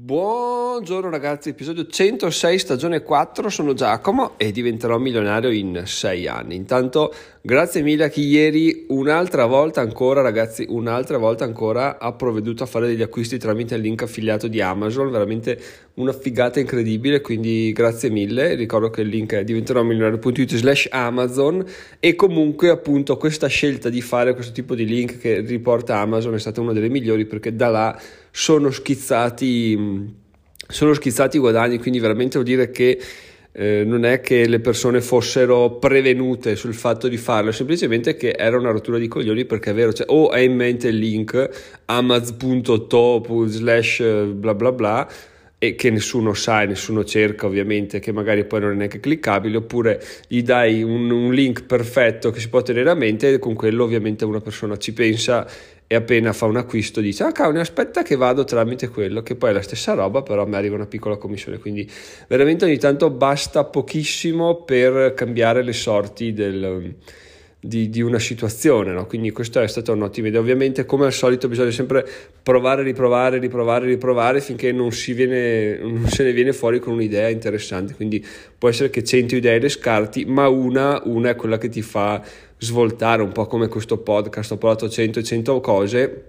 Buongiorno ragazzi, episodio 106, stagione 4, sono Giacomo e diventerò milionario in 6 anni. Intanto grazie mille a chi ieri un'altra volta ancora ragazzi, un'altra volta ancora ha provveduto a fare degli acquisti tramite il link affiliato di Amazon, veramente una figata incredibile, quindi grazie mille. Ricordo che il link è diventerò milionario.it slash Amazon e comunque appunto questa scelta di fare questo tipo di link che riporta Amazon è stata una delle migliori perché da là sono schizzati, sono schizzati i guadagni, quindi veramente vuol dire che eh, non è che le persone fossero prevenute sul fatto di farlo, semplicemente che era una rottura di coglioni perché è vero, cioè, o hai in mente il link amaz.to slash bla bla bla e che nessuno sa e nessuno cerca ovviamente che magari poi non è neanche cliccabile oppure gli dai un, un link perfetto che si può tenere a mente e con quello ovviamente una persona ci pensa e appena fa un acquisto dice ah cavolo aspetta che vado tramite quello che poi è la stessa roba però mi arriva una piccola commissione. Quindi veramente ogni tanto basta pochissimo per cambiare le sorti del, di, di, una situazione no? quindi questa è stata un'ottima idea. Ovviamente come al solito bisogna sempre provare riprovare riprovare riprovare finché non, viene, non se ne viene fuori con un'idea interessante. Quindi può essere che 100 idee le scarti ma una, una è quella che ti fa svoltare un po' come questo podcast, ho provato 100 e 100 cose,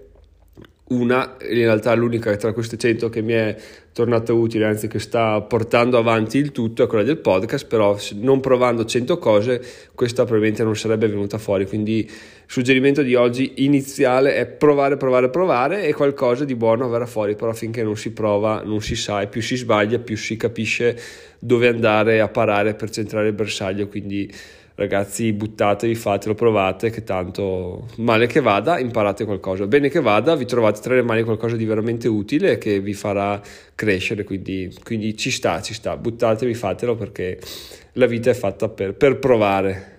una, in realtà l'unica tra queste 100 che mi è tornata utile, anzi che sta portando avanti il tutto, è quella del podcast, però non provando 100 cose questa probabilmente non sarebbe venuta fuori, quindi il suggerimento di oggi iniziale è provare, provare, provare e qualcosa di buono verrà fuori, però finché non si prova non si sa e più si sbaglia più si capisce dove andare a parare per centrare il bersaglio, quindi ragazzi buttatevi, fatelo, provate, che tanto male che vada, imparate qualcosa. Bene che vada, vi trovate tra le mani qualcosa di veramente utile che vi farà crescere, quindi, quindi ci sta, ci sta, buttatevi, fatelo perché la vita è fatta per, per provare.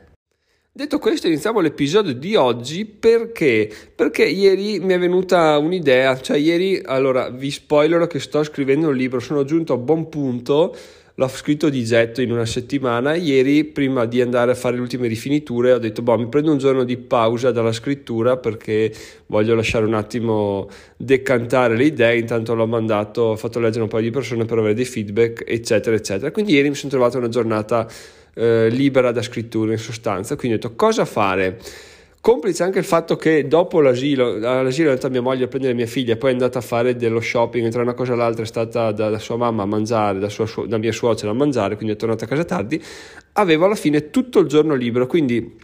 Detto questo, iniziamo l'episodio di oggi perché? Perché ieri mi è venuta un'idea, cioè ieri, allora vi spoilerò che sto scrivendo un libro, sono giunto a buon punto l'ho scritto di getto in una settimana. Ieri, prima di andare a fare le ultime rifiniture, ho detto: Boh, mi prendo un giorno di pausa dalla scrittura perché voglio lasciare un attimo decantare le idee. Intanto l'ho mandato, ho fatto leggere un paio di persone per avere dei feedback, eccetera, eccetera. Quindi, ieri mi sono trovato una giornata eh, libera da scrittura in sostanza. Quindi ho detto: Cosa fare? Complice anche il fatto che dopo l'asilo, all'asilo è andata mia moglie a prendere mia figlia, poi è andata a fare dello shopping, tra una cosa e l'altra è stata da, da sua mamma a mangiare, da, sua, da mia suocera a mangiare, quindi è tornata a casa tardi, avevo alla fine tutto il giorno libero, quindi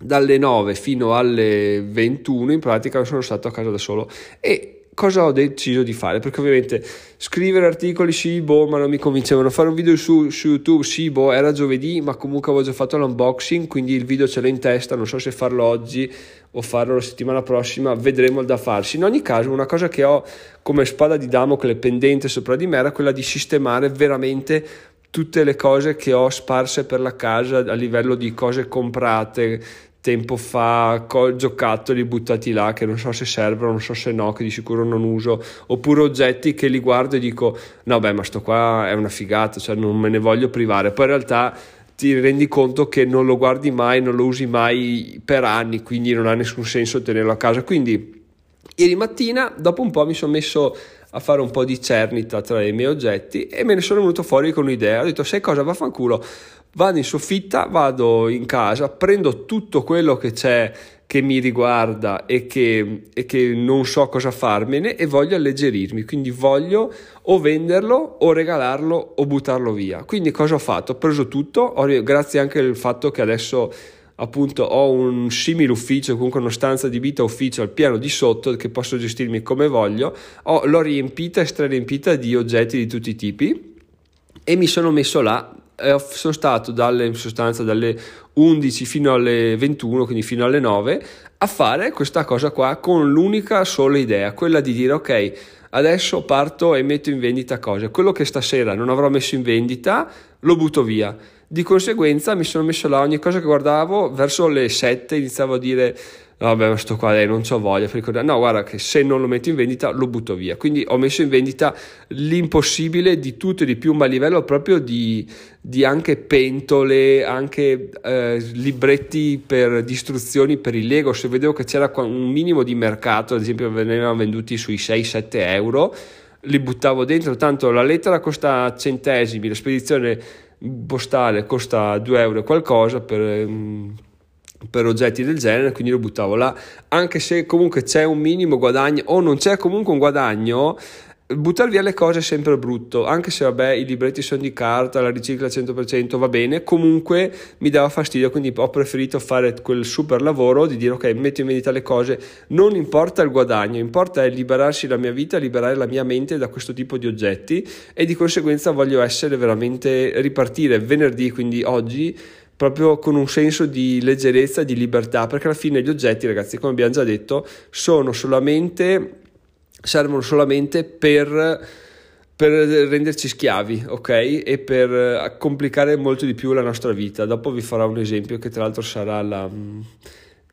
dalle 9 fino alle 21 in pratica sono stato a casa da solo. E cosa ho deciso di fare? Perché ovviamente scrivere articoli sì, boh, ma non mi convincevano. Fare un video su, su, YouTube sì, boh, era giovedì, ma comunque avevo già fatto l'unboxing, quindi il video ce l'ho in testa, non so se farlo oggi o farlo la settimana prossima, vedremo il da farsi. In ogni caso, una cosa che ho come spada di Damocle pendente sopra di me era quella di sistemare veramente tutte le cose che ho sparse per la casa a livello di cose comprate, tempo fa co- giocattoli buttati là che non so se servono, non so se no, che di sicuro non uso, oppure oggetti che li guardo e dico no beh ma sto qua è una figata, cioè non me ne voglio privare, poi in realtà ti rendi conto che non lo guardi mai, non lo usi mai per anni, quindi non ha nessun senso tenerlo a casa. Quindi ieri mattina, dopo un po' mi sono messo a fare un po' di cernita tra i miei oggetti e me ne sono venuto fuori con un'idea. Ho detto, sai cosa, vaffanculo, vado in soffitta, vado in casa, prendo tutto quello che c'è che mi riguarda e che, e che, non so cosa farmene e voglio alleggerirmi, quindi voglio o venderlo o regalarlo o buttarlo via. Quindi cosa ho fatto? Ho preso tutto, grazie anche al fatto che adesso appunto ho un simile ufficio, comunque una stanza di vita ufficio al piano di sotto che posso gestirmi come voglio, ho, l'ho riempita e strariempita di oggetti di tutti i tipi e mi sono messo là sono stato dalle, in sostanza dalle 11 fino alle 21, quindi fino alle 9, a fare questa cosa qua con l'unica sola idea, quella di dire ok, adesso parto e metto in vendita cose, quello che stasera non avrò messo in vendita lo butto via. Di conseguenza mi sono messo là ogni cosa che guardavo verso le 7 iniziavo a dire vabbè ma sto qua dai non ho voglia no guarda che se non lo metto in vendita lo butto via. Quindi ho messo in vendita l'impossibile di tutto e di più ma a livello proprio di, di anche pentole anche eh, libretti per distruzioni per il Lego. Se vedevo che c'era un minimo di mercato ad esempio venivano venduti sui 6-7 euro li buttavo dentro, tanto la lettera costa centesimi, la spedizione postale costa 2 euro qualcosa per, mm, per oggetti del genere, quindi lo buttavo là, anche se comunque c'è un minimo guadagno o non c'è comunque un guadagno, buttare via le cose è sempre brutto, anche se vabbè i libretti sono di carta, la ricicla al 100% va bene, comunque mi dava fastidio, quindi ho preferito fare quel super lavoro di dire ok, metto in vendita le cose, non importa il guadagno, importa è liberarsi la mia vita, liberare la mia mente da questo tipo di oggetti e di conseguenza voglio essere veramente ripartire venerdì, quindi oggi proprio con un senso di leggerezza, di libertà, perché alla fine gli oggetti, ragazzi, come abbiamo già detto, sono solamente servono solamente per, per renderci schiavi, ok? E per complicare molto di più la nostra vita. Dopo vi farò un esempio che tra l'altro sarà la,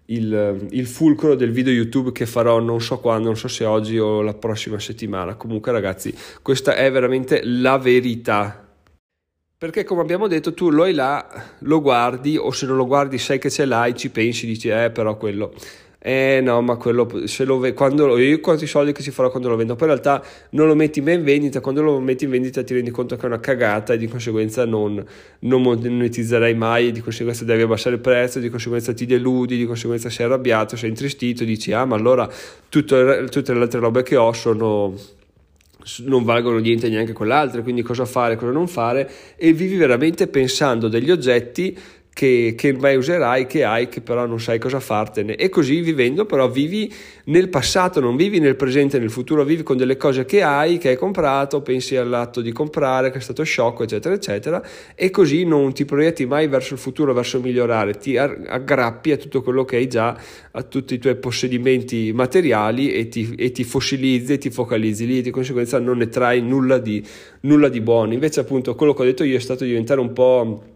il, il, fulcro del video YouTube che farò non so quando, non so se oggi o la prossima settimana. Comunque ragazzi, questa è veramente la verità. Perché come abbiamo detto tu lo hai là, lo guardi o se non lo guardi sai che ce l'hai, ci pensi, dici eh però quello eh no, ma quello se lo ve- quando lo, io quanti soldi che si farà quando lo vendo. Poi in realtà non lo metti mai in vendita, quando lo metti in vendita ti rendi conto che è una cagata e di conseguenza non, non monetizzerai mai, di conseguenza devi abbassare il prezzo, di conseguenza ti deludi, di conseguenza sei arrabbiato, sei intristito, dici ah ma allora tutto, tutte le altre robe che ho sono non valgono niente neanche quell'altra, quindi cosa fare, cosa non fare e vivi veramente pensando degli oggetti che, che mai userai, che hai, che però non sai cosa fartene. E così vivendo però vivi nel passato, non vivi nel presente, nel futuro, vivi con delle cose che hai, che hai comprato, pensi all'atto di comprare, che è stato sciocco, eccetera, eccetera, e così non ti proietti mai verso il futuro, verso migliorare, ti aggrappi a tutto quello che hai già, a tutti i tuoi possedimenti materiali e ti, e ti fossilizzi e ti focalizzi lì, di conseguenza non ne trai nulla di, nulla di buono. Invece appunto quello che ho detto io è stato diventare un po'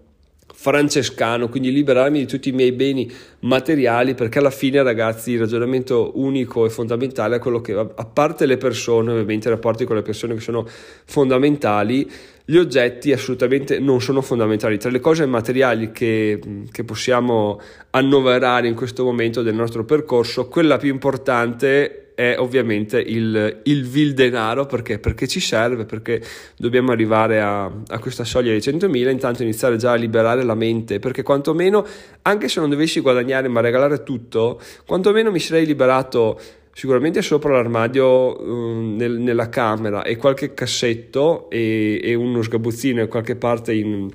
francescano, quindi liberarmi di tutti i miei beni materiali, perché alla fine, ragazzi, il ragionamento unico e fondamentale è quello che, a parte le persone, ovviamente i rapporti con le persone che sono fondamentali, gli oggetti assolutamente non sono fondamentali. Tra le cose materiali che, che possiamo annoverare in questo momento del nostro percorso, quella più importante è ovviamente il, il vil denaro perché? perché ci serve, perché dobbiamo arrivare a, a questa soglia di 100.000, intanto iniziare già a liberare la mente, perché quantomeno, anche se non dovessi guadagnare ma regalare tutto, quantomeno mi sarei liberato sicuramente sopra l'armadio um, nel, nella camera e qualche cassetto e, e uno sgabuzzino in qualche parte in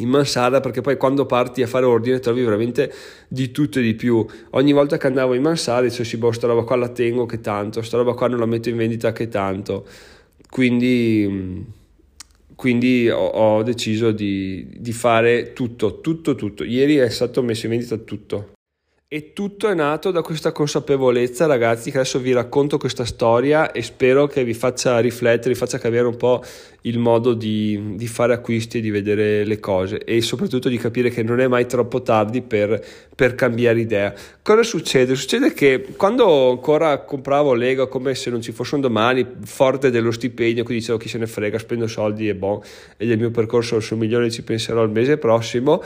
in mansarda perché poi quando parti a fare ordine trovi veramente di tutto e di più. Ogni volta che andavo in mansarda dicevo sì boh sta roba qua la tengo che tanto sta roba qua non la metto in vendita che tanto. Quindi, quindi ho, ho, deciso di, di fare tutto tutto tutto. Ieri è stato messo in vendita tutto e tutto è nato da questa consapevolezza, ragazzi, che adesso vi racconto questa storia e spero che vi faccia riflettere, vi faccia cambiare un po' il modo di, di, fare acquisti e di vedere le cose e soprattutto di capire che non è mai troppo tardi per, per cambiare idea. Cosa succede? Succede che quando ancora compravo Lego come se non ci fosse un domani, forte dello stipendio, quindi dicevo chi se ne frega, spendo soldi e bon, e del mio percorso sono migliore, ci penserò il mese prossimo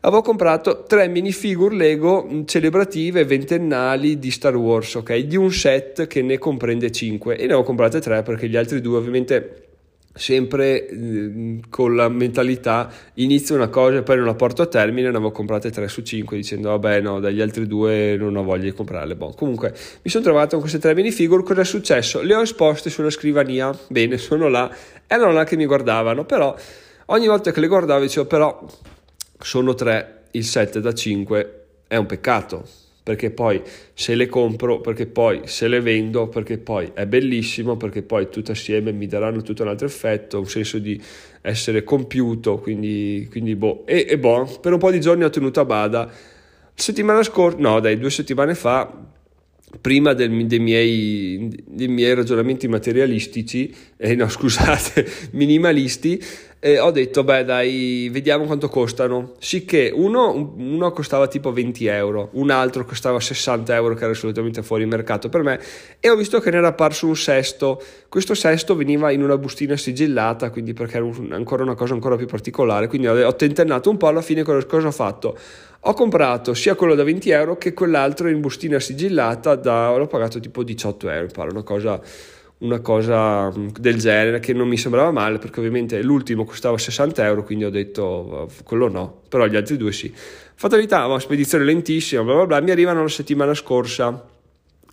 avevo comprato tre minifigure Lego celebrative ventennali di Star Wars, ok? Di un set che ne comprende 5 e ne ho comprate tre perché gli altri due ovviamente sempre eh, con la mentalità inizio una cosa e poi non la porto a termine ne avevo comprate 3 su 5 dicendo vabbè no dagli altri due non ho voglia di comprarle bon. comunque mi sono trovato con queste tre minifigure cosa è successo? le ho esposte sulla scrivania bene sono là erano là che mi guardavano però ogni volta che le guardavo dicevo però sono tre, il 7 da 5 è un peccato, perché poi se le compro, perché poi se le vendo, perché poi è bellissimo, perché poi tutte assieme mi daranno tutto un altro effetto, un senso di essere compiuto, quindi, quindi boh. E, e boh, per un po' di giorni ho tenuto a bada. Settimana scorsa, no dai, due settimane fa, prima del, dei, miei, dei, miei, ragionamenti materialistici, eh, no scusate, minimalisti, e ho detto, beh dai, vediamo quanto costano. Sicché uno, uno costava tipo 20 euro, un altro costava 60 euro, che era assolutamente fuori mercato per me, e ho visto che ne era apparso un sesto. Questo sesto veniva in una bustina sigillata, quindi perché era un, ancora una cosa ancora più particolare. Quindi ho, ho tentennato un po', alla fine cosa, cosa ho fatto? Ho comprato sia quello da 20 euro che quell'altro in bustina sigillata, da, l'ho pagato tipo 18 euro, una cosa una cosa mm, del genere che non mi sembrava male perché ovviamente l'ultimo costava 60 euro quindi ho detto quello no. Però gli altri due sì. Fatalità una spedizione lentissima bla bla bla mi arrivano la settimana scorsa.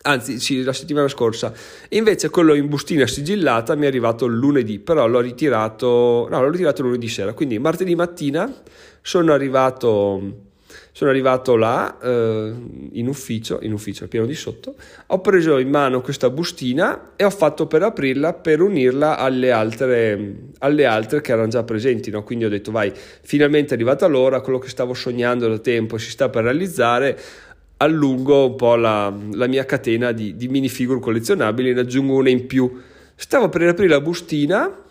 Anzi sì, la settimana scorsa. Invece quello in bustina sigillata mi è arrivato lunedì, però l'ho ritirato, no, l'ho ritirato lunedì sera, quindi martedì mattina sono arrivato sono arrivato là eh, in ufficio, in ufficio al piano di sotto, ho preso in mano questa bustina e ho fatto per aprirla per unirla alle altre, alle altre che erano già presenti. No? Quindi ho detto vai, finalmente è arrivata l'ora, quello che stavo sognando da tempo si sta per realizzare, allungo un po' la, la mia catena di, di minifigure collezionabili, ne aggiungo una in più. Stavo per aprire la bustina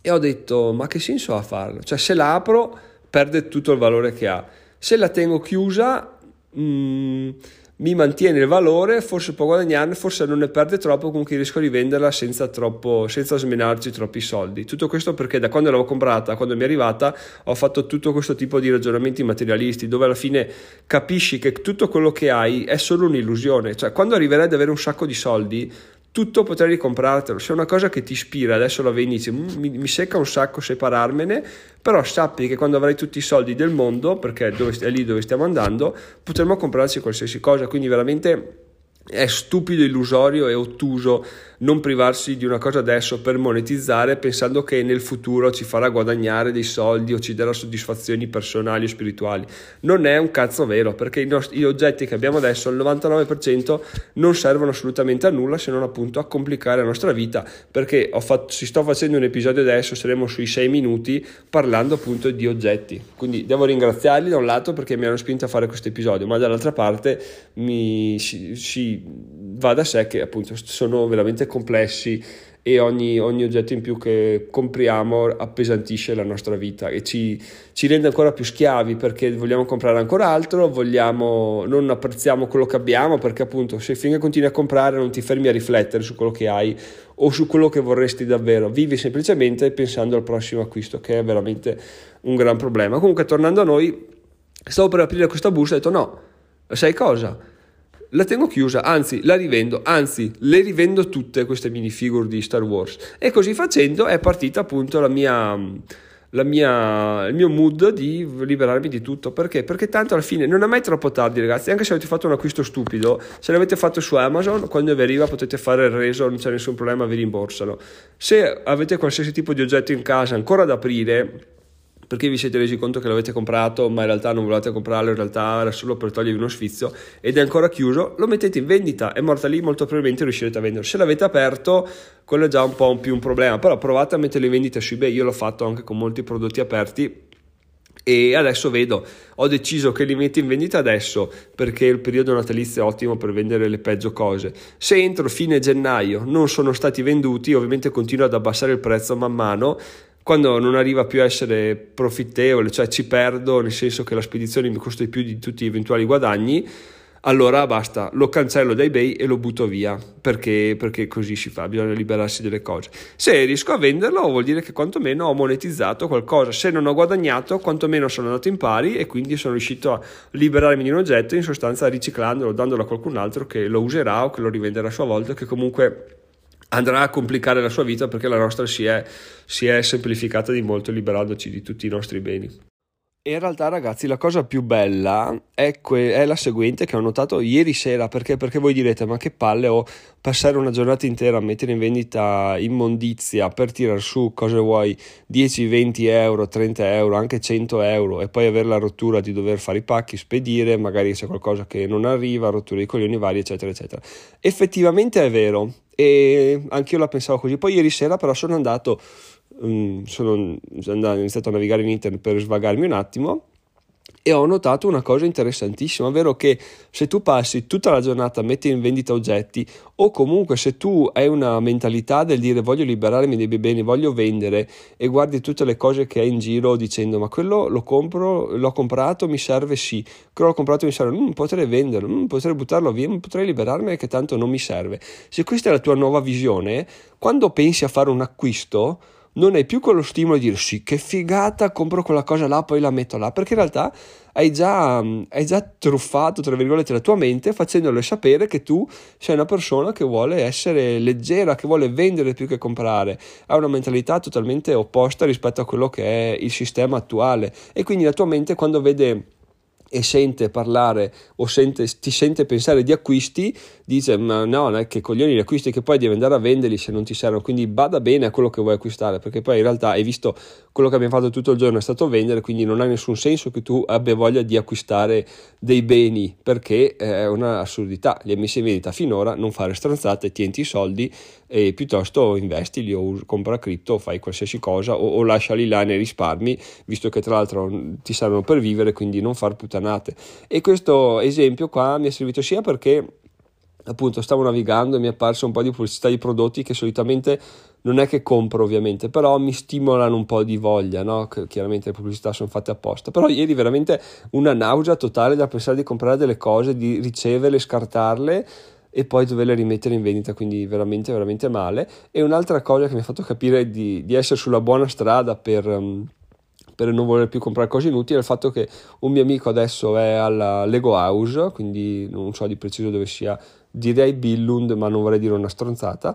e ho detto ma che senso ha farlo? Cioè se la apro perde tutto il valore che ha se la tengo chiusa mh, mm, mi mantiene il valore, forse può guadagnarne, forse non ne perde troppo, comunque riesco a rivenderla senza, troppo, senza smenarci troppi soldi. Tutto questo perché da quando l'avevo comprata, quando mi è arrivata, ho fatto tutto questo tipo di ragionamenti materialisti, dove alla fine capisci che tutto quello che hai è solo un'illusione. Cioè, quando arriverai ad avere un sacco di soldi, tutto potrei ricomprartelo. Se è una cosa che ti ispira, adesso la vedi, dici, mm, mi, mi, secca un sacco separarmene, però sappi che quando avrai tutti i soldi del mondo, perché è lì dove stiamo andando, potremo comprarci qualsiasi cosa. Quindi veramente è stupido, illusorio e ottuso non privarsi di una cosa adesso per monetizzare pensando che nel futuro ci farà guadagnare dei soldi o ci darà soddisfazioni personali o spirituali. Non è un cazzo vero perché i, nostri, gli oggetti che abbiamo adesso, al 99%, non servono assolutamente a nulla se non appunto a complicare la nostra vita perché fatto, si sto facendo un episodio adesso, saremo sui 6 minuti parlando appunto di oggetti. Quindi devo ringraziarli da un lato perché mi hanno spinto a fare questo episodio, ma dall'altra parte mi si, va da sé che appunto sono veramente complessi e ogni, ogni, oggetto in più che compriamo appesantisce la nostra vita e ci, ci, rende ancora più schiavi perché vogliamo comprare ancora altro, vogliamo, non apprezziamo quello che abbiamo perché appunto se finché continui a comprare non ti fermi a riflettere su quello che hai o su quello che vorresti davvero, vivi semplicemente pensando al prossimo acquisto che è veramente un gran problema. Comunque tornando a noi, stavo per aprire questa busta e ho detto no, sai cosa? La tengo chiusa, anzi la rivendo, anzi le rivendo tutte queste minifigure di Star Wars. E così facendo è partita appunto la mia, la mia, il mio mood di liberarmi di tutto. Perché? Perché tanto alla fine non è mai troppo tardi ragazzi. Anche se avete fatto un acquisto stupido se l'avete fatto su Amazon quando vi arriva potete fare il reso non c'è nessun problema vi rimborsano. Se avete qualsiasi tipo di oggetto in casa ancora da aprire perché vi siete resi conto che l'avete comprato ma in realtà non volevate comprarlo, in realtà era solo per togliervi uno sfizio ed è ancora chiuso, lo mettete in vendita, è morta lì, molto probabilmente riuscirete a vendere. Se l'avete aperto, quello è già un po' più un problema, però provate a metterlo in vendita su eBay, io l'ho fatto anche con molti prodotti aperti e adesso vedo, ho deciso che li metto in vendita adesso perché il periodo natalizio è ottimo per vendere le peggio cose. Se entro fine gennaio non sono stati venduti, ovviamente continuo ad abbassare il prezzo man mano quando non arriva più a essere profittevole, cioè ci perdo, nel senso che la spedizione mi costa di più di tutti gli eventuali guadagni, allora basta, lo cancello da eBay e lo butto via, perché, perché così si fa, bisogna liberarsi delle cose. Se riesco a venderlo vuol dire che quantomeno ho monetizzato qualcosa, se non ho guadagnato quantomeno sono andato in pari e quindi sono riuscito a liberarmi di un oggetto, in sostanza riciclandolo, dandolo a qualcun altro che lo userà o che lo rivenderà a sua volta, che comunque andrà a complicare la sua vita perché la nostra si è, si è semplificata di molto liberandoci di tutti i nostri beni. In realtà, ragazzi, la cosa più bella è, que- è, la seguente che ho notato ieri sera. Perché? Perché voi direte: Ma che palle ho passare una giornata intera a mettere in vendita immondizia per tirare su cosa vuoi 10, 20 euro, 30 euro, anche 100 euro e poi avere la rottura di dover fare i pacchi, spedire, magari c'è qualcosa che non arriva, rottura di coglioni vari, eccetera, eccetera. Effettivamente è vero e anche io la pensavo così. Poi ieri sera, però, sono andato um, sono andato, iniziato a navigare in internet per svagarmi un attimo e ho notato una cosa interessantissima, ovvero che se tu passi tutta la giornata a mettere in vendita oggetti o comunque se tu hai una mentalità del dire voglio liberarmi dei beni, voglio vendere e guardi tutte le cose che hai in giro dicendo ma quello lo compro, l'ho comprato, mi serve sì, quello l'ho comprato mi serve, mm, potrei venderlo, mm, potrei buttarlo via, mm, potrei liberarmi che tanto non mi serve. Se questa è la tua nuova visione, quando pensi a fare un acquisto non hai più quello stimolo di dire sì, che figata, compro quella cosa là, poi la metto là, perché in realtà hai già, hai già truffato, tra virgolette, la tua mente facendole sapere che tu sei una persona che vuole essere leggera, che vuole vendere più che comprare, ha una mentalità totalmente opposta rispetto a quello che è il sistema attuale. E quindi la tua mente quando vede e sente parlare o sente, ti sente pensare di acquisti, dice ma no, che coglioni gli acquisti che poi devi andare a venderli se non ti servono, quindi bada bene a quello che vuoi acquistare, perché poi in realtà hai visto quello che abbiamo fatto tutto il giorno è stato vendere, quindi non ha nessun senso che tu abbia voglia di acquistare dei beni, perché è un'assurdità, li hai messi in vendita finora, non fare stronzate, tienti i soldi e piuttosto investili o compra cripto o fai qualsiasi cosa o, o lasciali là nei risparmi, visto che tra l'altro ti servono per vivere, quindi non far puttanate. E questo esempio qua mi è servito sia perché appunto stavo navigando e mi è apparso un po' di pubblicità di prodotti che solitamente non è che compro ovviamente, però mi stimolano un po' di voglia, no? chiaramente le pubblicità sono fatte apposta, però ieri veramente una nausea totale da pensare di comprare delle cose, di riceverle, scartarle e poi doverle rimettere in vendita, quindi veramente veramente male. E un'altra cosa che mi ha fatto capire di, di essere sulla buona strada per... Um, per non voler più comprare cose inutili è il fatto che un mio amico adesso è alla Lego House, quindi non so di preciso dove sia, direi Billund, ma non vorrei dire una stronzata.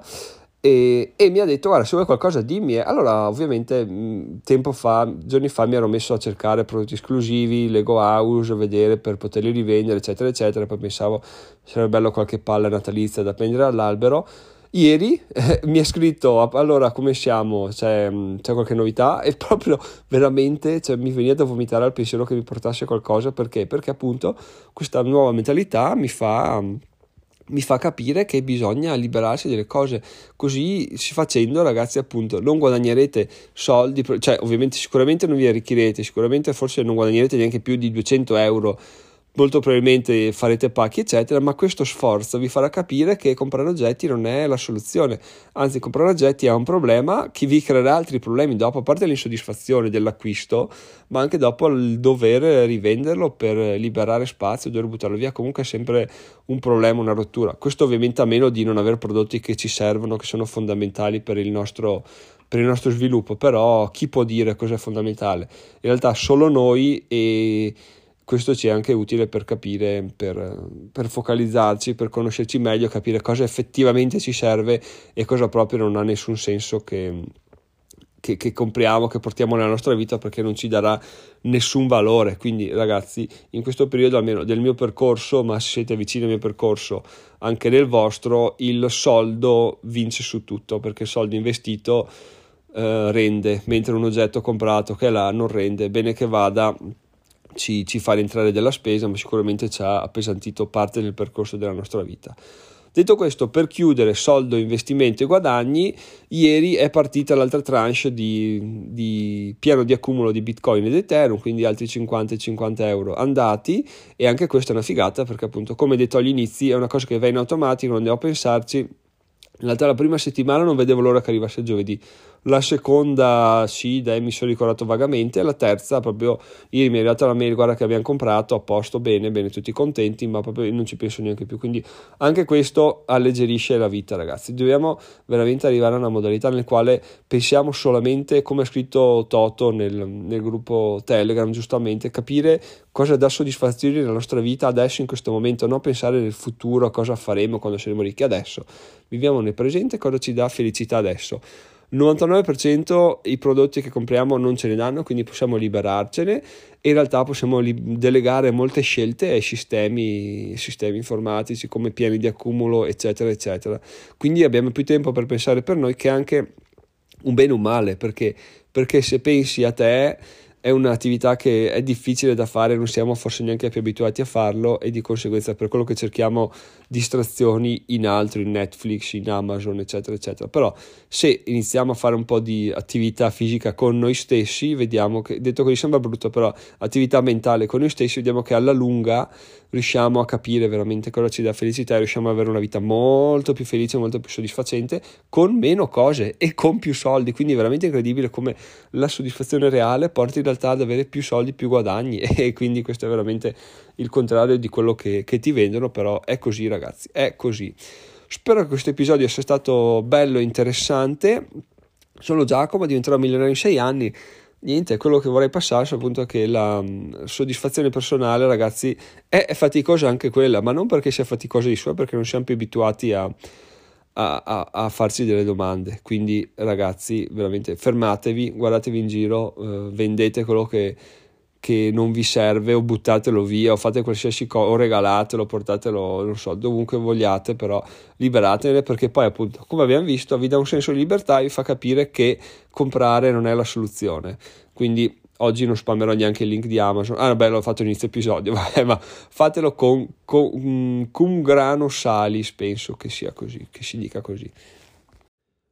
E, e, mi ha detto guarda se vuoi qualcosa dimmi allora ovviamente tempo fa giorni fa mi ero messo a cercare prodotti esclusivi Lego House vedere per poterli rivendere eccetera eccetera. Poi pensavo sarebbe bello qualche palla natalizia da prendere all'albero. Ieri eh, mi ha scritto allora come siamo, c'è, c'è, qualche novità? E proprio veramente cioè, mi veniva da vomitare al pensiero che mi portasse qualcosa. Perché? Perché appunto questa nuova mentalità mi fa mi fa capire che bisogna liberarsi delle cose. Così facendo ragazzi appunto non guadagnerete soldi cioè ovviamente sicuramente non vi arricchirete sicuramente forse non guadagnerete neanche più di 200 euro molto probabilmente farete pacchi eccetera ma questo sforzo vi farà capire che comprare oggetti non è la soluzione. Anzi comprare oggetti è un problema che vi creerà altri problemi dopo a parte l'insoddisfazione dell'acquisto ma anche dopo il dover rivenderlo per liberare spazio dover buttarlo via comunque è sempre un problema una rottura. Questo ovviamente a meno di non avere prodotti che ci servono che sono fondamentali per il nostro per il nostro sviluppo però chi può dire cosa è fondamentale? In realtà solo noi e questo ci è anche utile per capire, per, per, focalizzarci, per conoscerci meglio, capire cosa effettivamente ci serve e cosa proprio non ha nessun senso che, che, che, compriamo, che portiamo nella nostra vita perché non ci darà nessun valore. Quindi, ragazzi, in questo periodo almeno del mio percorso, ma se siete vicini al mio percorso, anche nel vostro, il soldo vince su tutto perché il soldo investito eh, rende, mentre un oggetto comprato che è là non rende. Bene che vada ci, ci fa rientrare della spesa, ma sicuramente ci ha appesantito parte del percorso della nostra vita. Detto questo, per chiudere soldo, investimento e guadagni, ieri è partita l'altra tranche di, di, piano di accumulo di Bitcoin ed Ethereum, quindi altri 50 e 50 euro andati e anche questa è una figata perché appunto come detto agli inizi è una cosa che va in automatico, non devo pensarci. In realtà la prima settimana non vedevo l'ora che arrivasse giovedì, la seconda sì, dai, mi sono ricordato vagamente, la terza proprio ieri mi è arrivata la mail, guarda che abbiamo comprato, a posto, bene, bene, tutti contenti, ma proprio non ci penso neanche più, quindi anche questo alleggerisce la vita ragazzi, dobbiamo veramente arrivare a una modalità nel quale pensiamo solamente, come ha scritto Toto nel, nel gruppo Telegram giustamente, capire cosa dà soddisfazione nella nostra vita adesso in questo momento, non pensare nel futuro, cosa faremo quando saremo ricchi adesso, viviamo nel presente, cosa ci dà felicità adesso. 99% i prodotti che compriamo non ce ne danno, quindi possiamo liberarcene e in realtà possiamo li- delegare molte scelte ai sistemi, sistemi informatici come piani di accumulo, eccetera, eccetera. Quindi abbiamo più tempo per pensare per noi che anche un bene o un male, perché, perché se pensi a te è un'attività che è difficile da fare, non siamo forse neanche più abituati a farlo e di conseguenza per quello che cerchiamo distrazioni in altro, in Netflix, in Amazon, eccetera, eccetera. Però se iniziamo a fare un po' di attività fisica con noi stessi, vediamo che, detto così sembra brutto, però attività mentale con noi stessi, vediamo che alla lunga riusciamo a capire veramente cosa ci dà felicità e riusciamo ad avere una vita molto più felice, molto più soddisfacente con meno cose e con più soldi. Quindi è veramente incredibile come la soddisfazione reale porti in realtà ad avere più soldi, più guadagni e quindi questo è veramente il contrario di quello che, che ti vendono, però è così ragazzi, è così. Spero che questo episodio sia stato bello e interessante sono Giacomo, diventerò milionario in sei anni. Niente, quello che vorrei passare appunto è che la soddisfazione personale, ragazzi, è, è, faticosa anche quella, ma non perché sia faticosa di sua, perché non siamo più abituati a, a, a, a farsi delle domande. Quindi, ragazzi, veramente fermatevi, guardatevi in giro, eh, vendete quello che che non vi serve o buttatelo via o fate qualsiasi cosa o regalatelo, portatelo, non so, dovunque vogliate, però liberatene perché poi appunto, come abbiamo visto, vi dà un senso di libertà e vi fa capire che comprare non è la soluzione. Quindi oggi non spammerò neanche il link di Amazon. Ah, vabbè, l'ho fatto inizio episodio, vabbè, ma fatelo con, con mm, cum grano salis, penso che sia così, che si dica così.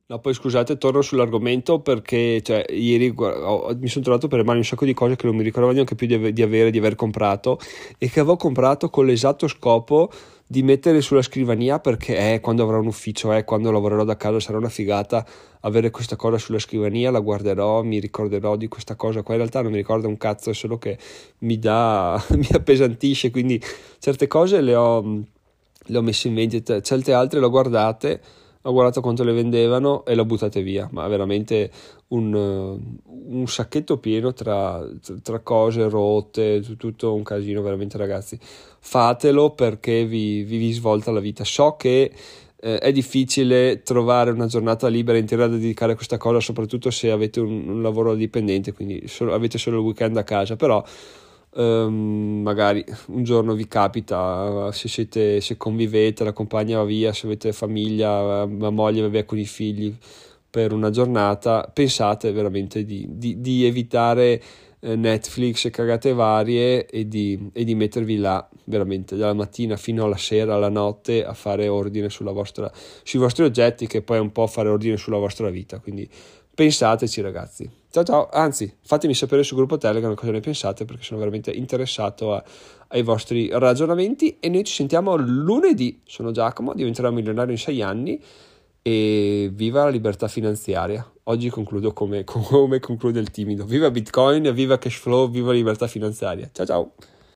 No, poi scusate, torno sull'argomento perché cioè, ieri ho, mi sono trovato per le mani un sacco di cose che non mi ricordavo neanche più di, di, avere, di aver comprato e che avevo comprato con l'esatto scopo di mettere sulla scrivania perché eh, quando avrò un ufficio, eh, quando lavorerò da casa sarà una figata avere questa cosa sulla scrivania, la guarderò, mi ricorderò di questa cosa qua. In realtà non mi ricorda un cazzo, è solo che mi dà, mi appesantisce, quindi certe cose le ho, le ho messe in vendita, certe altre le ho guardate ho guardato quanto le vendevano e le ho buttate via, ma veramente un, un sacchetto pieno tra, tra, cose rotte, tutto un casino veramente ragazzi. Fatelo perché vi, vi, vi svolta la vita. So che eh, è difficile trovare una giornata libera intera da dedicare a questa cosa, soprattutto se avete un, un lavoro dipendente, quindi solo, avete solo il weekend a casa, però Um, magari un giorno vi capita, se, siete, se convivete, la compagna va via, se avete famiglia, la moglie va via con i figli per una giornata, pensate veramente di, di, di evitare eh, Netflix e cagate varie e di, e di, mettervi là veramente dalla mattina fino alla sera, alla notte a fare ordine vostra, sui vostri oggetti che poi è un po' fare ordine sulla vostra vita. Quindi pensateci ragazzi. Ciao ciao, anzi fatemi sapere sul gruppo Telegram cosa ne pensate perché sono veramente interessato a, ai vostri ragionamenti e noi ci sentiamo lunedì. Sono Giacomo, diventerò milionario in sei anni e viva la libertà finanziaria. Oggi concludo come, come conclude il timido. Viva Bitcoin, viva cash flow, viva la libertà finanziaria. Ciao ciao.